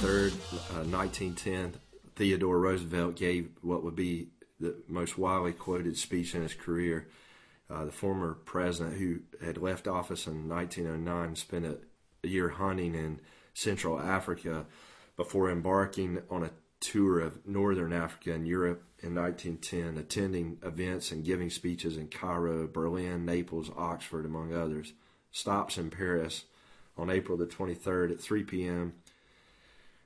23rd, uh, 1910, Theodore Roosevelt gave what would be the most widely quoted speech in his career. Uh, the former president, who had left office in 1909, spent a, a year hunting in Central Africa before embarking on a tour of Northern Africa and Europe in 1910, attending events and giving speeches in Cairo, Berlin, Naples, Oxford, among others. Stops in Paris on April the 23rd at 3 p.m.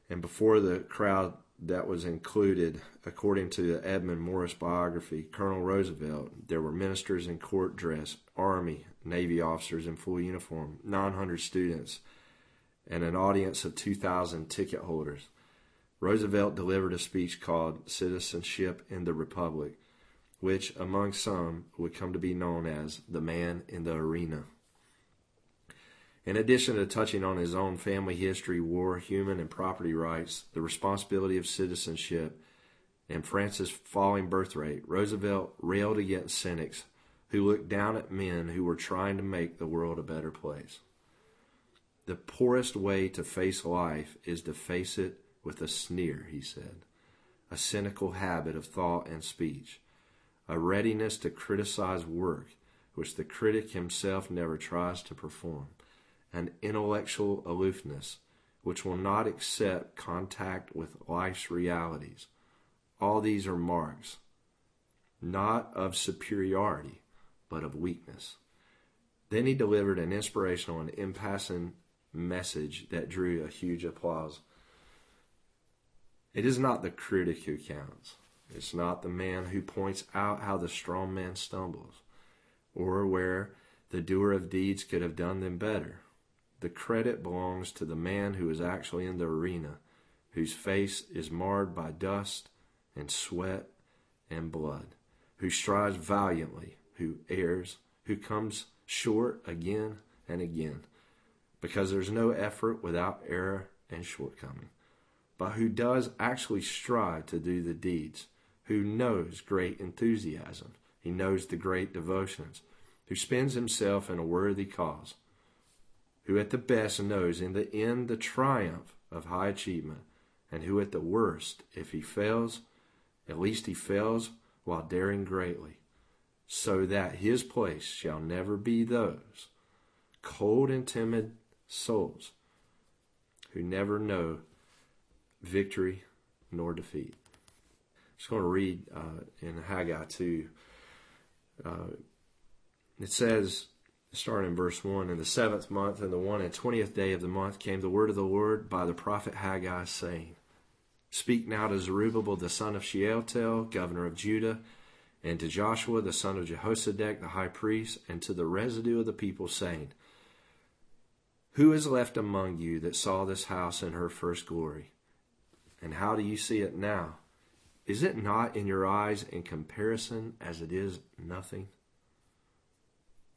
And before the crowd that was included, according to the Edmund Morris biography, Colonel Roosevelt, there were ministers in court dress, Army, Navy officers in full uniform, 900 students, and an audience of 2,000 ticket holders. Roosevelt delivered a speech called Citizenship in the Republic, which, among some, would come to be known as the man in the arena. In addition to touching on his own family history, war, human and property rights, the responsibility of citizenship, and France's falling birth rate, Roosevelt railed against cynics who looked down at men who were trying to make the world a better place. The poorest way to face life is to face it with a sneer, he said, a cynical habit of thought and speech, a readiness to criticize work which the critic himself never tries to perform an intellectual aloofness which will not accept contact with life's realities. All these are marks, not of superiority, but of weakness. Then he delivered an inspirational and impassioned message that drew a huge applause. It is not the critic who counts. It's not the man who points out how the strong man stumbles, or where the doer of deeds could have done them better, the credit belongs to the man who is actually in the arena, whose face is marred by dust and sweat and blood, who strives valiantly, who errs, who comes short again and again, because there's no effort without error and shortcoming, but who does actually strive to do the deeds, who knows great enthusiasm, he knows the great devotions, who spends himself in a worthy cause who at the best knows in the end the triumph of high achievement, and who at the worst, if he fails, at least he fails while daring greatly, so that his place shall never be those cold and timid souls who never know victory nor defeat. I'm just going to read uh, in Haggai 2. Uh, it says, starting in verse 1 In the seventh month, and the one and twentieth day of the month, came the word of the Lord by the prophet Haggai, saying, Speak now to Zerubbabel the son of Shealtiel, governor of Judah, and to Joshua the son of Jehozadak the high priest, and to the residue of the people, saying, Who is left among you that saw this house in her first glory? And how do you see it now? Is it not in your eyes in comparison as it is nothing?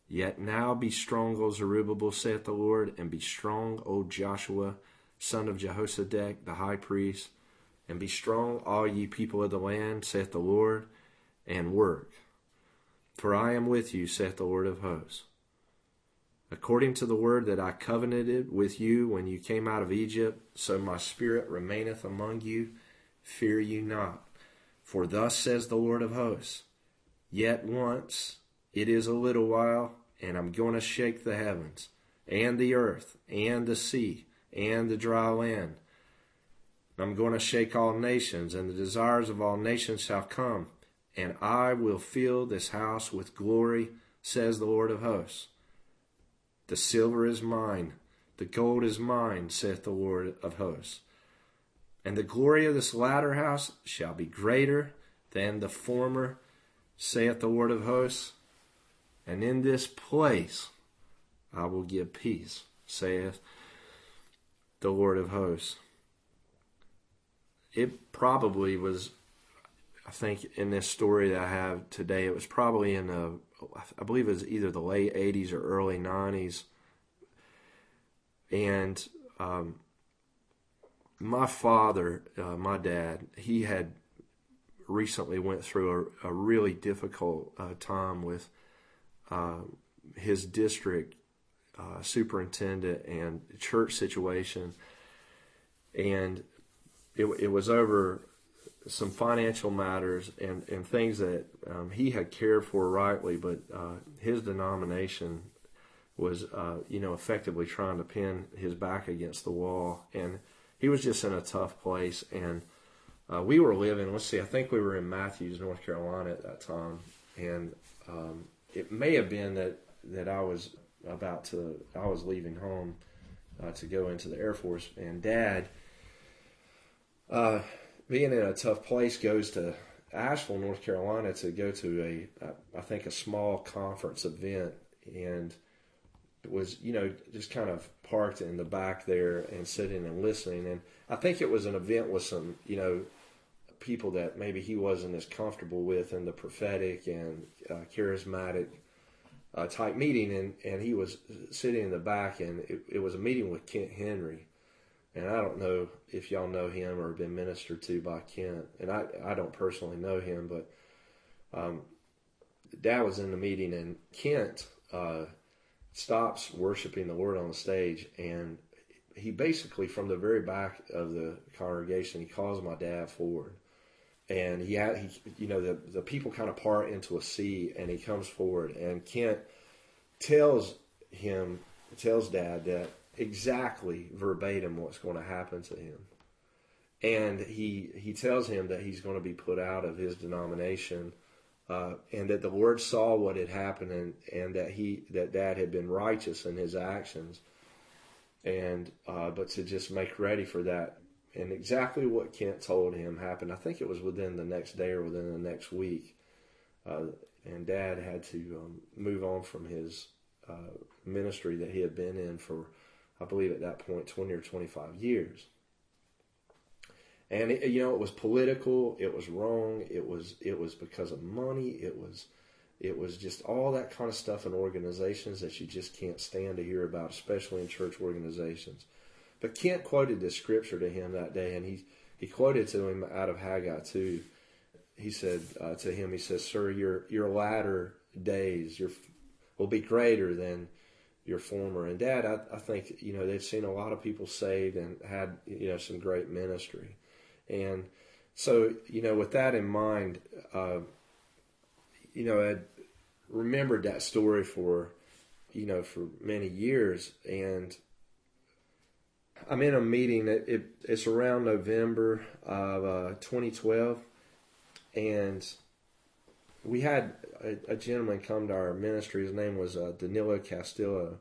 Yet now be strong, O Zerubbabel, saith the Lord, and be strong, O Joshua, son of Jehozadak, the high priest, and be strong, all ye people of the land, saith the Lord, and work. For I am with you, saith the Lord of hosts. According to the word that I covenanted with you when you came out of Egypt, so my spirit remaineth among you. Fear you not. For thus says the Lord of hosts Yet once it is a little while, and I'm going to shake the heavens, and the earth, and the sea, and the dry land. I'm going to shake all nations, and the desires of all nations shall come, and I will fill this house with glory, says the Lord of hosts. The silver is mine, the gold is mine, saith the Lord of hosts. And the glory of this latter house shall be greater than the former, saith the Lord of hosts. And in this place I will give peace, saith the Lord of hosts. It probably was, I think, in this story that I have today, it was probably in the, I believe it was either the late 80s or early 90s. And um, my father, uh, my dad, he had recently went through a, a really difficult uh, time with uh, his district uh, superintendent and church situation. and it, it was over some financial matters and, and things that um, he had cared for rightly, but uh, his denomination was, uh, you know, effectively trying to pin his back against the wall, and he was just in a tough place. And uh, we were living, let's see, I think we were in Matthews, North Carolina at that time, and um, it may have been that that I was about to, I was leaving home uh, to go into the Air Force, and Dad uh, being in a tough place, goes to Asheville, North Carolina, to go to a, I think, a small conference event, and was, you know, just kind of parked in the back there and sitting and listening. And I think it was an event with some, you know, people that maybe he wasn't as comfortable with in the prophetic and uh, charismatic uh, type meeting, and, and he was sitting in the back, and it, it was a meeting with Kent Henry, and I don't know if y'all know him or been ministered to by Kent. And I, I don't personally know him, but um, Dad was in the meeting, and Kent uh, stops worshiping the Lord on the stage, and he basically, from the very back of the congregation, he calls my dad forward. And he, had, he, you know, the, the people kind of part into a sea and he comes forward, and Kent tells him, tells Dad that exactly verbatim what's going to happen to him. And he he tells him that he's going to be put out of his denomination, uh, and that the Lord saw what had happened, and, and that he that Dad had been righteous in his actions, and uh, but to just make ready for that. And exactly what Kent told him happened. I think it was within the next day or within the next week. Uh, and Dad had to um, move on from his uh, ministry that he had been in for I believe at that point, 20 or 25 years. And it, you know, it was political. It was wrong. It was it was because of money. It was it was just all that kind of stuff in organizations that you just can't stand to hear about, especially in church organizations. But Kent quoted this scripture to him that day, and he he quoted to him out of Haggai two. He said uh, to him, he says, "Sir, your your latter days your will be greater than your former. And Dad, I, I think you know they've seen a lot of people saved and had you know some great ministry, and so you know with that in mind, uh, you know I remembered that story for you know for many years, and I'm in a meeting. It, it it's around November of uh, 2012, and we had a, a, gentleman come to our ministry. His name was uh, Danilo Castillo,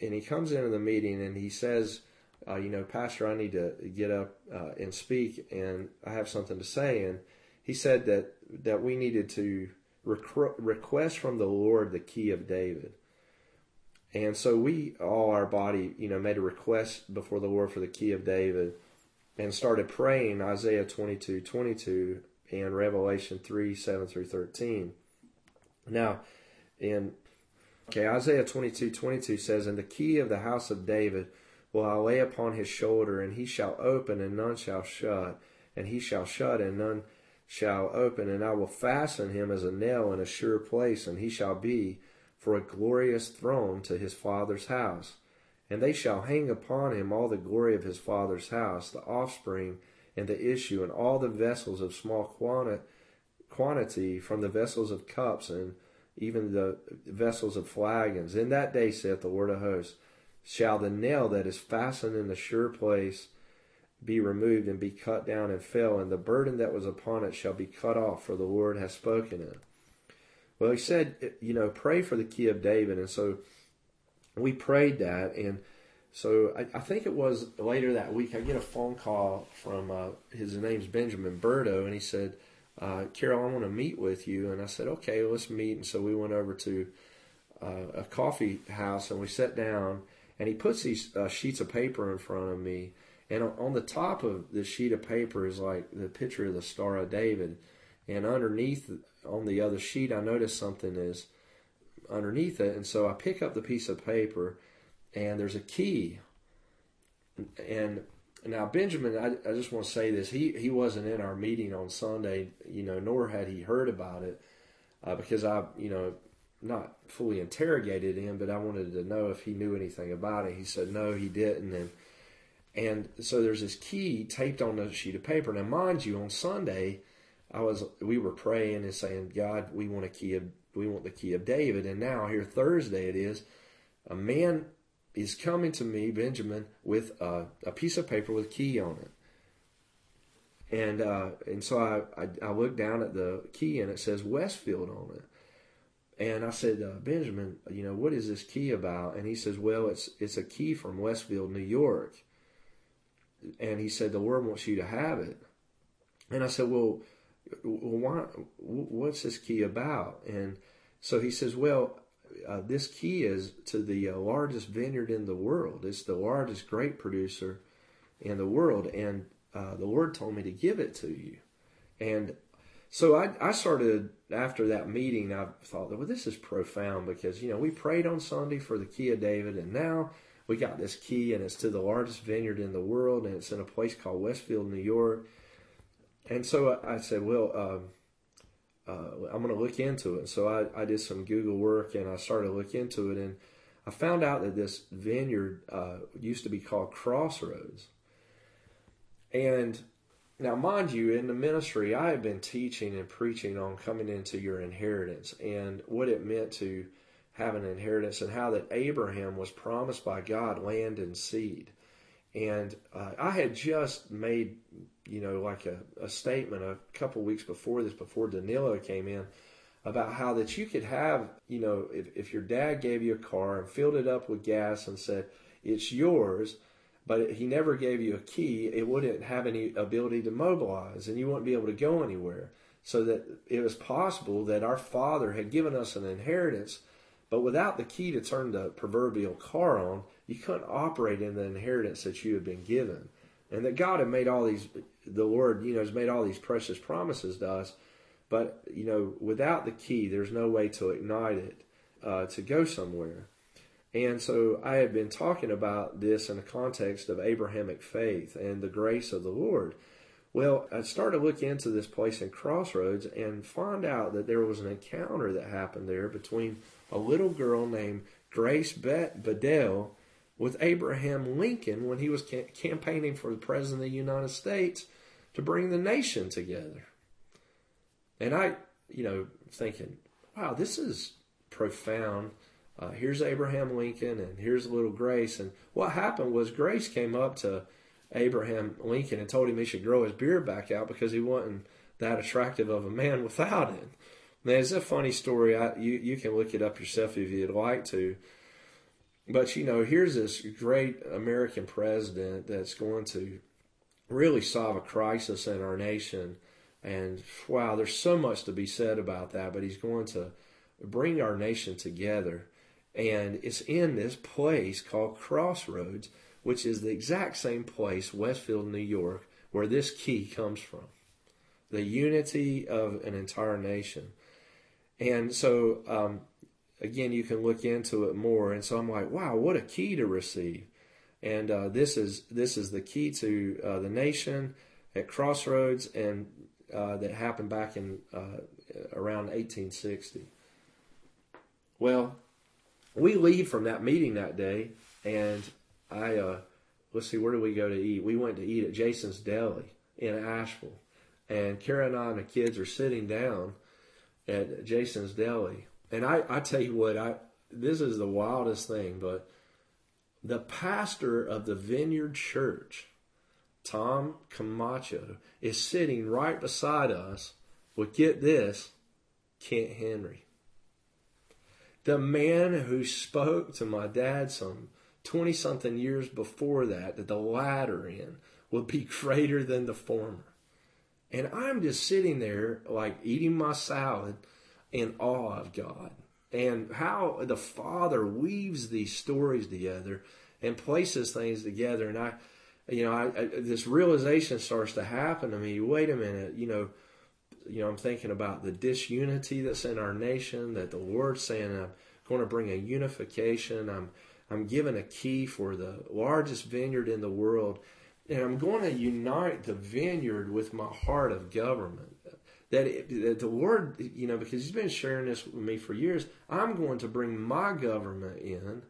and he comes into the meeting and he says, uh, "You know, Pastor, I need to get up uh, and speak, and I have something to say." And he said that that we needed to request from the Lord the key of David. And so we all our body, you know, made a request before the Lord for the key of David and started praying Isaiah 22, 22 and Revelation 3 7 through 13. Now, in okay, Isaiah 22 22 says, And the key of the house of David will I lay upon his shoulder, and he shall open, and none shall shut, and he shall shut, and none shall open, and I will fasten him as a nail in a sure place, and he shall be for a glorious throne to his father's house. And they shall hang upon him all the glory of his father's house, the offspring and the issue, and all the vessels of small quantity, from the vessels of cups, and even the vessels of flagons. In that day, saith the Lord of hosts, shall the nail that is fastened in the sure place be removed and be cut down and fell, and the burden that was upon it shall be cut off, for the Lord has spoken it. Well, he said, you know, pray for the key of David. And so we prayed that, and so I, I, think it was later that week. I get a phone call from uh, his name's Benjamin Burdo, and he said, uh, "Carol, I want to meet with you." And I said, "Okay, let's meet." And so we went over to uh, a coffee house, and we sat down. And he puts these uh, sheets of paper in front of me, and on, the top of the sheet of paper is like the picture of the Star of David, and underneath on the other sheet, I noticed something is underneath it, and so I pick up the piece of paper and there's a key. And now Benjamin, I, I just want to say this: he he wasn't in our meeting on Sunday, you know, nor had he heard about it, uh, because I, you know, not fully interrogated him, but I wanted to know if he knew anything about it. He said no, he didn't, and And so there's this key taped on a sheet of paper. Now, mind you, on Sunday, I was we were praying and saying, God, we want a key of we want the key of David. And now here Thursday it is, a man is coming to me, Benjamin, with a, a piece of paper with a key on it. And uh, and so I, I, I looked down at the key and it says Westfield on it. And I said, uh, Benjamin, you know, what is this key about? And he says, well, it's it's a key from Westfield, New York. And he said, the Lord wants you to have it. And I said, well, why, what's this key about? And so he says, well, uh, this key is to the uh, largest vineyard in the world. It's the largest grape producer in the world. And uh, the Lord told me to give it to you. And so I, I started after that meeting. I thought, well, this is profound because you know we prayed on Sunday for the key of David, and now we got this key, and it's to the largest vineyard in the world, and it's in a place called Westfield, New York. And so I, I said, well, um, uh, I'm going to look into it. So I, I did some Google work, and I started to look into it, and I found out that this vineyard uh, used to be called Crossroads. And now, mind you, in the ministry, I have been teaching and preaching on coming into your inheritance and what it meant to have an inheritance and how that Abraham was promised by God land and seed. And uh, I had just made, you know, like a, a statement a couple weeks before this, before Danilo came in, about how that you could have, you know, if, if your dad gave you a car and filled it up with gas and said, it's yours, but he never gave you a key, it wouldn't have any ability to mobilize and you wouldn't be able to go anywhere. So that it was possible that our Father had given us an inheritance, but without the key to turn the proverbial car on, you couldn't operate in the inheritance that you had been given. And that God had made all these, the Lord, you know, has made all these precious promises to us. But, you know, without the key, there's no way to ignite it uh, to go somewhere. And so I had been talking about this in the context of Abrahamic faith and the grace of the Lord. Well, I started to look into this place in Crossroads and find out that there was an encounter that happened there between a little girl named Grace Bet Bedell with Abraham Lincoln when he was campaigning for the President of the United States to bring the nation together. And I, you know, thinking, wow, this is profound uh, here's Abraham Lincoln and here's little Grace. And what happened was Grace came up to Abraham Lincoln and told him he should grow his beard back out because he wasn't that attractive of a man without it. Now, it's a funny story. I, you, you can look it up yourself if you'd like to. But, you know, here's this great American president that's going to really solve a crisis in our nation. And wow, there's so much to be said about that, but he's going to bring our nation together and it's in this place called Crossroads, which is the exact same place, Westfield, New York, where this key comes from. The unity of an entire nation. And so, um, again, you can look into it more. And so I'm like, wow, what a key to receive. And uh, this is this is the key to uh, the nation at Crossroads, and uh, that happened back in uh, around 1860. Well, we leave from that meeting that day, and I uh, let's see, where do we go to eat? We went to eat at Jason's Deli in Asheville, and Karen and I and the kids are sitting down at Jason's Deli, and I, I tell you what, I this is the wildest thing, but the pastor of the Vineyard Church, Tom Camacho, is sitting right beside us with get this, Kent Henry. The man who spoke to my dad some 20 something years before that, that the latter in would be greater than the former. And I'm just sitting there, like eating my salad in awe of God and how the Father weaves these stories together and places things together. And I, you know, I, I, this realization starts to happen to me. Wait a minute, you know, you know, I'm thinking about the disunity that's in our nation, that the Lord's saying, I'm going to bring a unification. I'm, I'm given a key for the largest vineyard in the world, and I'm going to unite the vineyard with my heart of government. That, it, that the Lord, you know, because He's been sharing this with me for years, I'm going to bring my government in.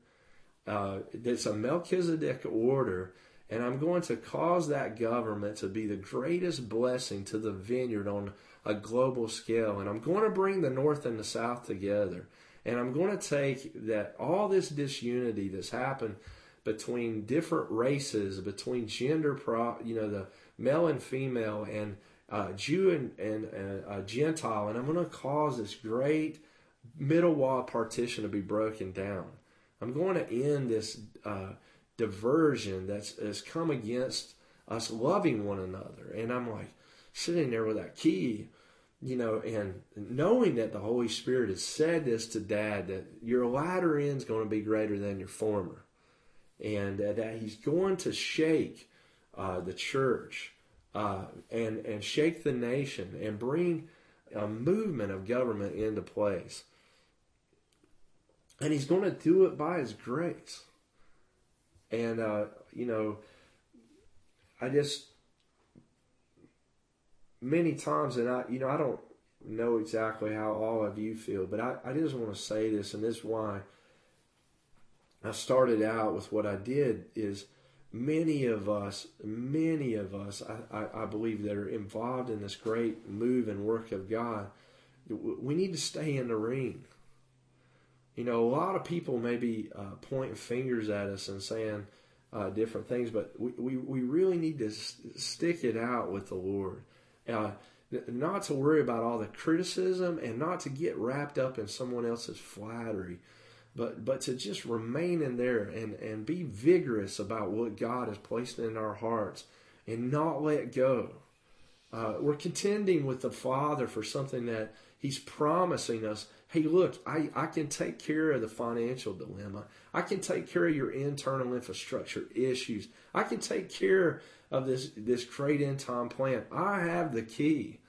Uh, it's a Melchizedek order, And I'm going to cause that government to be the greatest blessing to the vineyard on a global scale. And I'm going to bring the North and the South together. And I'm going to take that all this disunity that's happened between different races, between gender, pro, you know, the male and female, and uh, Jew and, and uh, Gentile, and I'm going to cause this great middle wall partition to be broken down. I'm going to end this uh, diversion that's, that's come against us loving one another. And I'm like sitting there with that key, you know, and knowing that the Holy Spirit has said this to Dad that your latter end is going to be greater than your former, and uh, that He's going to shake uh, the church uh, and and shake the nation and bring a movement of government into place. And He's going to do it by His grace. And uh, you know, I just many times, and I, you know, I don't know exactly how all of you feel, but I, I just want to say this, and this is why I started out with what I did is many of us, many of us, I, I, I believe that are involved in this great move and work of God, we need to stay in the ring. You know, a lot of people may be uh, pointing fingers at us and saying uh, different things, but we, we, we really need to stick it out with the Lord. Uh, not to worry about all the criticism and not to get wrapped up in someone else's flattery, but but to just remain in there and, and be vigorous about what God has placed in our hearts and not let go. Uh, we're contending with the Father for something that He's promising us. Hey, look, I, I can take care of the financial dilemma. I can take care of your internal infrastructure issues. I can take care of this, this great end time plan. I have the key.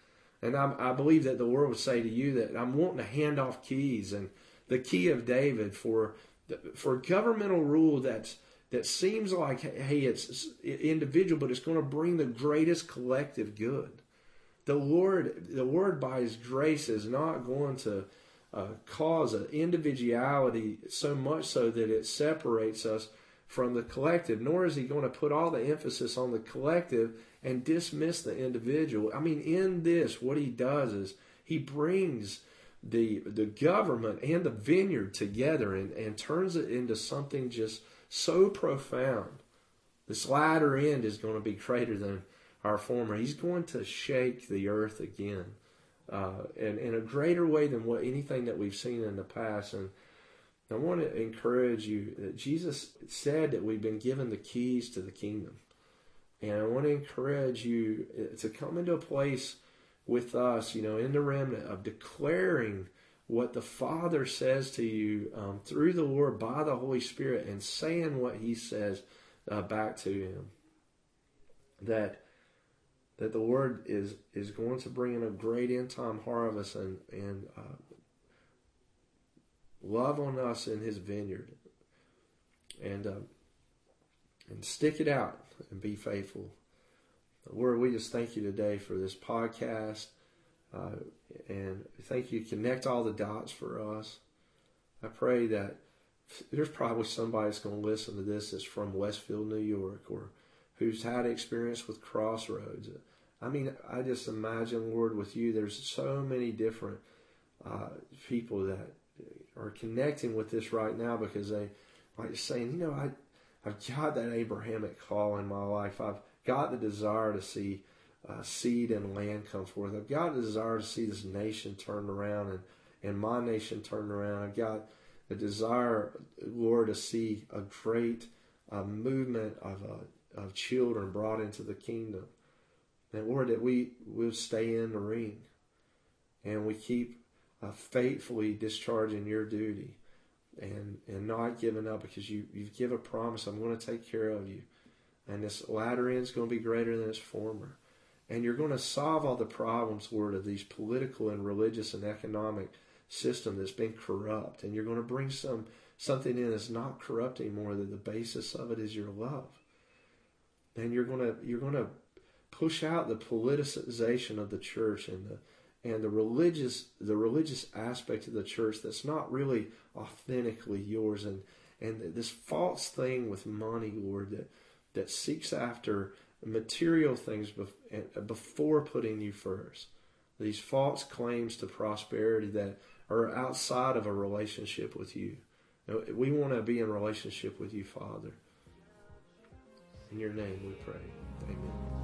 And I, I believe that the Lord would say to you that I'm wanting to hand off keys and the key of David for for governmental rule that's that seems like hey it's individual but it's going to bring the greatest collective good. The lord the word by his grace is not going to uh, cause an individuality so much so that it separates us from the collective nor is he going to put all the emphasis on the collective and dismiss the individual. I mean in this what he does is he brings the the government and the vineyard together and, and turns it into something just so profound. This latter end is going to be greater than our former. He's going to shake the earth again, uh, and in a greater way than what anything that we've seen in the past. And I want to encourage you that Jesus said that we've been given the keys to the kingdom, and I want to encourage you uh, to come into a place with us, you know, in the remnant of declaring what the Father says to you um, through the Lord by the Holy Spirit and saying what He says uh, back to Him. That that the Lord is is going to bring in a great end time harvest and and uh, love on us in His vineyard, and uh, and stick it out and be faithful. Lord, we just thank you today for this podcast. Uh, and thank you. Connect all the dots for us. I pray that there's probably somebody that's going to listen to this that's from Westfield, New York, or who's had experience with Crossroads. I mean, I just imagine, Lord, with you, there's so many different uh, people that are connecting with this right now because they like saying, you know, I, I've got that Abrahamic call in my life. I've got the desire to see uh, seed and land come forth. I've got a desire to see this nation turned around and, and my nation turned around. I've got a desire, Lord, to see a great uh, movement of, uh, of children brought into the kingdom. And Lord, that we will stay in the ring and we keep uh, faithfully discharging your duty and, and not giving up because you, you've given a promise. I'm going to take care of you. And this latter end is going to be greater than its former. And you're going to solve all the problems, Lord, of these political and religious and economic system that's been corrupt. And you're going to bring some something in that's not corrupt anymore, that the basis of it is your love. And you're going to you're going to push out the politicization of the church and the and the religious the religious aspect of the church that's not really authentically yours and and this false thing with money, Lord, that that seeks after material things eh, before putting you first. These false claims to prosperity that are outside of a relationship with you. We want to be in relationship with you, Father. In your name we pray. Amen.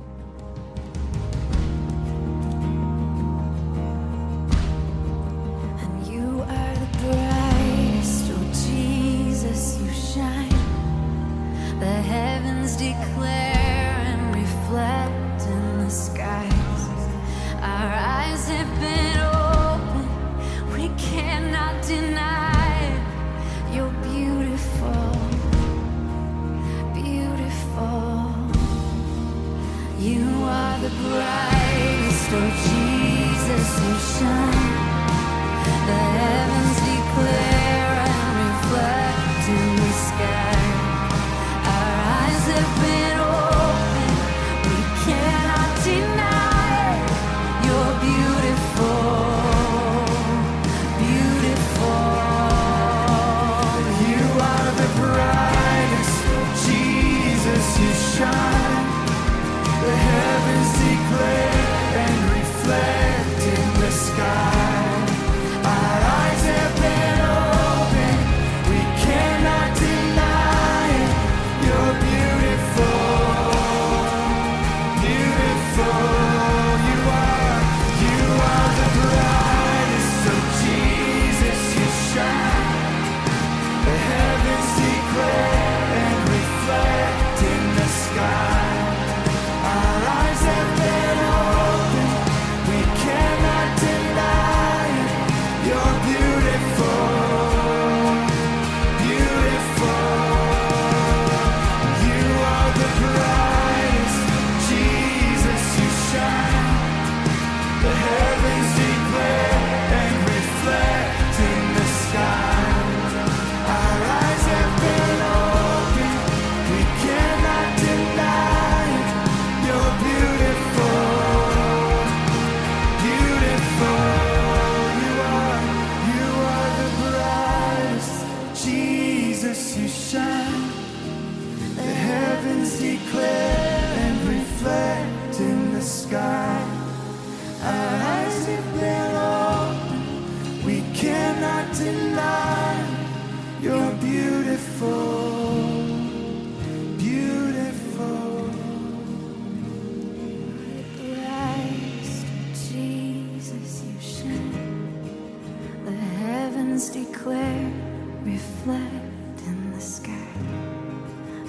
In the sky,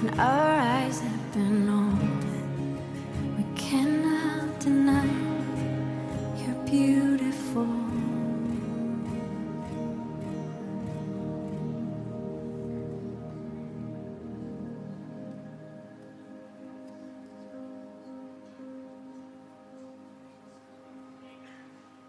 and our eyes have been.